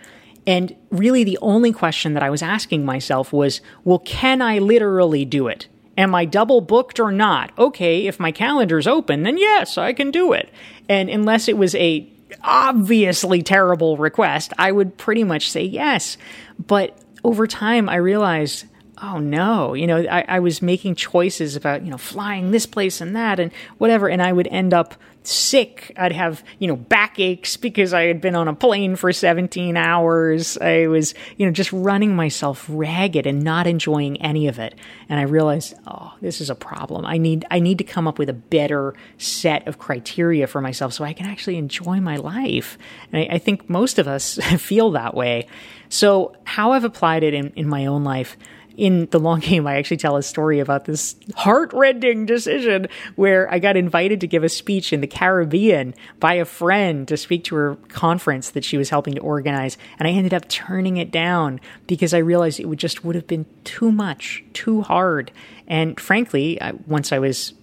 and really, the only question that I was asking myself was, well, can I literally do it? Am I double booked or not? Okay, if my calendar's open, then yes, I can do it. And unless it was a obviously terrible request, I would pretty much say yes. But over time, I realized oh no, you know, I, I, was making choices about, you know, flying this place and that and whatever, and I would end up sick. I'd have, you know, backaches because I had been on a plane for 17 hours. I was, you know, just running myself ragged and not enjoying any of it. And I realized, oh, this is a problem. I need, I need to come up with a better set of criteria for myself so I can actually enjoy my life. And I, I think most of us <laughs> feel that way. So how I've applied it in, in my own life, in the long game, I actually tell a story about this heartrending decision where I got invited to give a speech in the Caribbean by a friend to speak to her conference that she was helping to organize. And I ended up turning it down because I realized it would just would have been too much, too hard. And frankly, I, once I was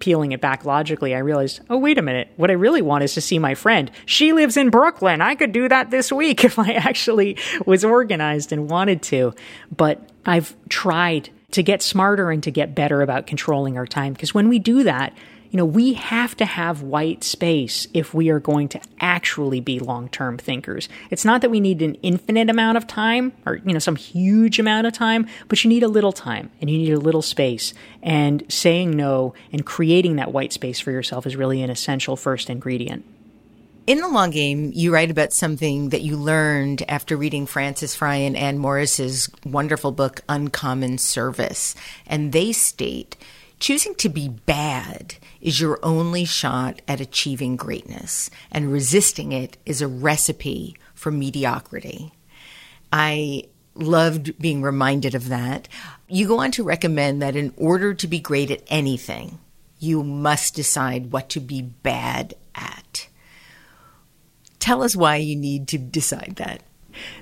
peeling it back logically, I realized, oh, wait a minute. What I really want is to see my friend. She lives in Brooklyn. I could do that this week <laughs> if I actually was organized and wanted to. But I've tried to get smarter and to get better about controlling our time because when we do that, you know, we have to have white space if we are going to actually be long term thinkers. It's not that we need an infinite amount of time or, you know, some huge amount of time, but you need a little time and you need a little space. And saying no and creating that white space for yourself is really an essential first ingredient. In the long game, you write about something that you learned after reading Frances Frei and Anne Morris's wonderful book, Uncommon Service. And they state choosing to be bad is your only shot at achieving greatness, and resisting it is a recipe for mediocrity. I loved being reminded of that. You go on to recommend that in order to be great at anything, you must decide what to be bad at. Tell us why you need to decide that.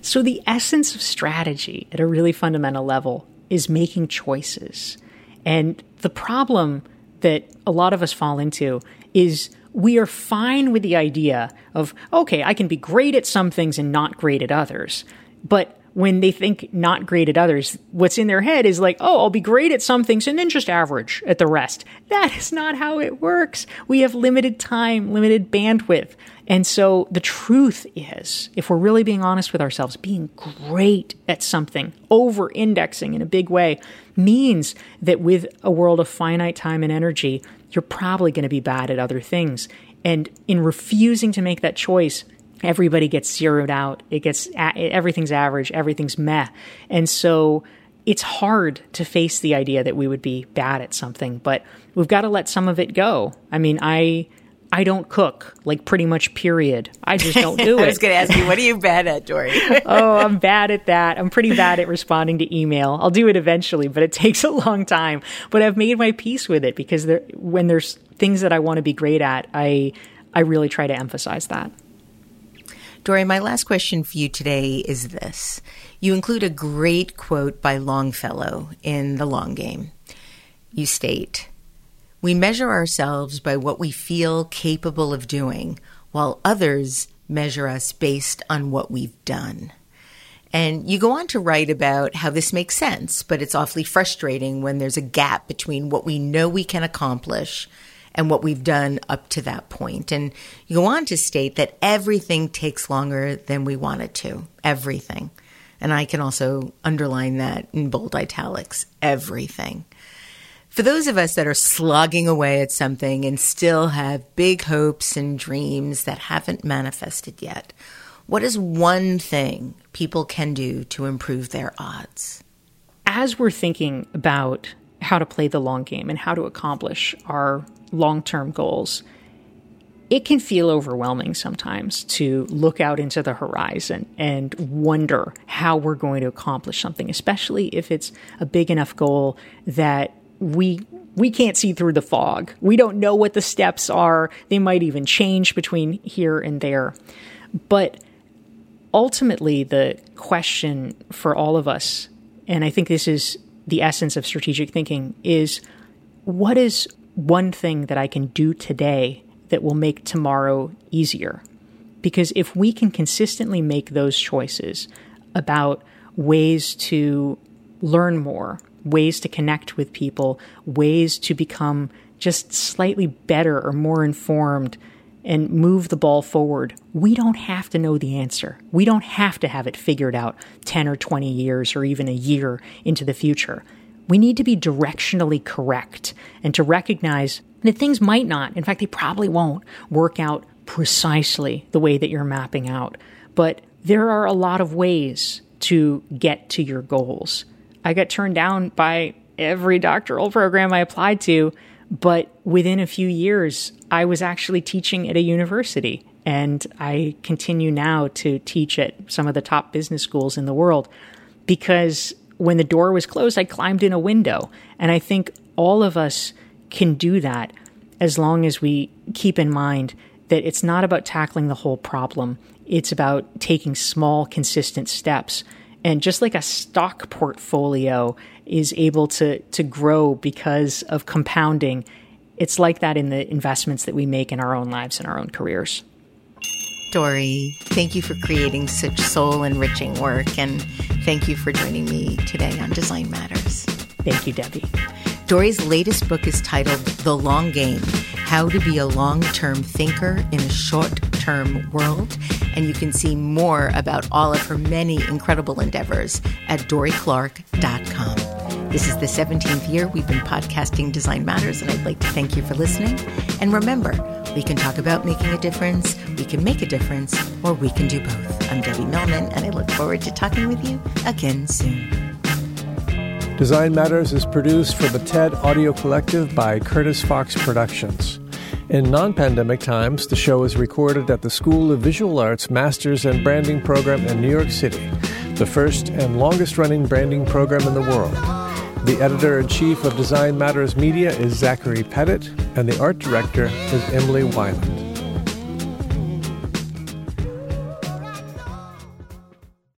So, the essence of strategy at a really fundamental level is making choices. And the problem that a lot of us fall into is we are fine with the idea of, okay, I can be great at some things and not great at others. But when they think not great at others, what's in their head is like, oh, I'll be great at some things and then just average at the rest. That is not how it works. We have limited time, limited bandwidth. And so the truth is, if we're really being honest with ourselves, being great at something, over indexing in a big way, means that with a world of finite time and energy, you're probably going to be bad at other things. And in refusing to make that choice, everybody gets zeroed out. It gets everything's average, everything's meh. And so it's hard to face the idea that we would be bad at something, but we've got to let some of it go. I mean, I I don't cook, like pretty much period. I just don't do it. <laughs> I was going to ask you, what are you bad at, Dorie? <laughs> oh, I'm bad at that. I'm pretty bad at responding to email. I'll do it eventually, but it <laughs> takes a long time. But I've made my peace with it because there, when there's things that I want to be great at, I I really try to emphasize that. Dorie, my last question for you today is this. You include a great quote by Longfellow in The Long Game. You state, We measure ourselves by what we feel capable of doing, while others measure us based on what we've done. And you go on to write about how this makes sense, but it's awfully frustrating when there's a gap between what we know we can accomplish and what we've done up to that point. And you go on to state that everything takes longer than we want it to. Everything. And I can also underline that in bold italics everything. For those of us that are slogging away at something and still have big hopes and dreams that haven't manifested yet, what is one thing people can do to improve their odds? As we're thinking about how to play the long game and how to accomplish our long term goals, it can feel overwhelming sometimes to look out into the horizon and wonder how we're going to accomplish something, especially if it's a big enough goal that we we can't see through the fog. We don't know what the steps are. They might even change between here and there. But ultimately the question for all of us, and I think this is the essence of strategic thinking, is what is one thing that I can do today that will make tomorrow easier. Because if we can consistently make those choices about ways to learn more, ways to connect with people, ways to become just slightly better or more informed and move the ball forward, we don't have to know the answer. We don't have to have it figured out 10 or 20 years or even a year into the future. We need to be directionally correct and to recognize that things might not, in fact, they probably won't work out precisely the way that you're mapping out. But there are a lot of ways to get to your goals. I got turned down by every doctoral program I applied to, but within a few years, I was actually teaching at a university. And I continue now to teach at some of the top business schools in the world because when the door was closed, I climbed in a window. And I think all of us can do that as long as we keep in mind that it's not about tackling the whole problem. It's about taking small, consistent steps. And just like a stock portfolio is able to, to grow because of compounding, it's like that in the investments that we make in our own lives and our own careers. Dorie, thank you for creating such soul enriching work, and thank you for joining me today on Design Matters. Thank you, Debbie. Dorie's latest book is titled The Long Game How to Be a Long Term Thinker in a Short Term World. And you can see more about all of her many incredible endeavors at dorieclark.com. This is the 17th year we've been podcasting Design Matters, and I'd like to thank you for listening. And remember, we can talk about making a difference, we can make a difference, or we can do both. I'm Debbie Millman, and I look forward to talking with you again soon. Design Matters is produced for the TED Audio Collective by Curtis Fox Productions. In non pandemic times, the show is recorded at the School of Visual Arts Masters and Branding Program in New York City, the first and longest running branding program in the world. The editor in chief of Design Matters Media is Zachary Petit, and the art director is Emily Weiland.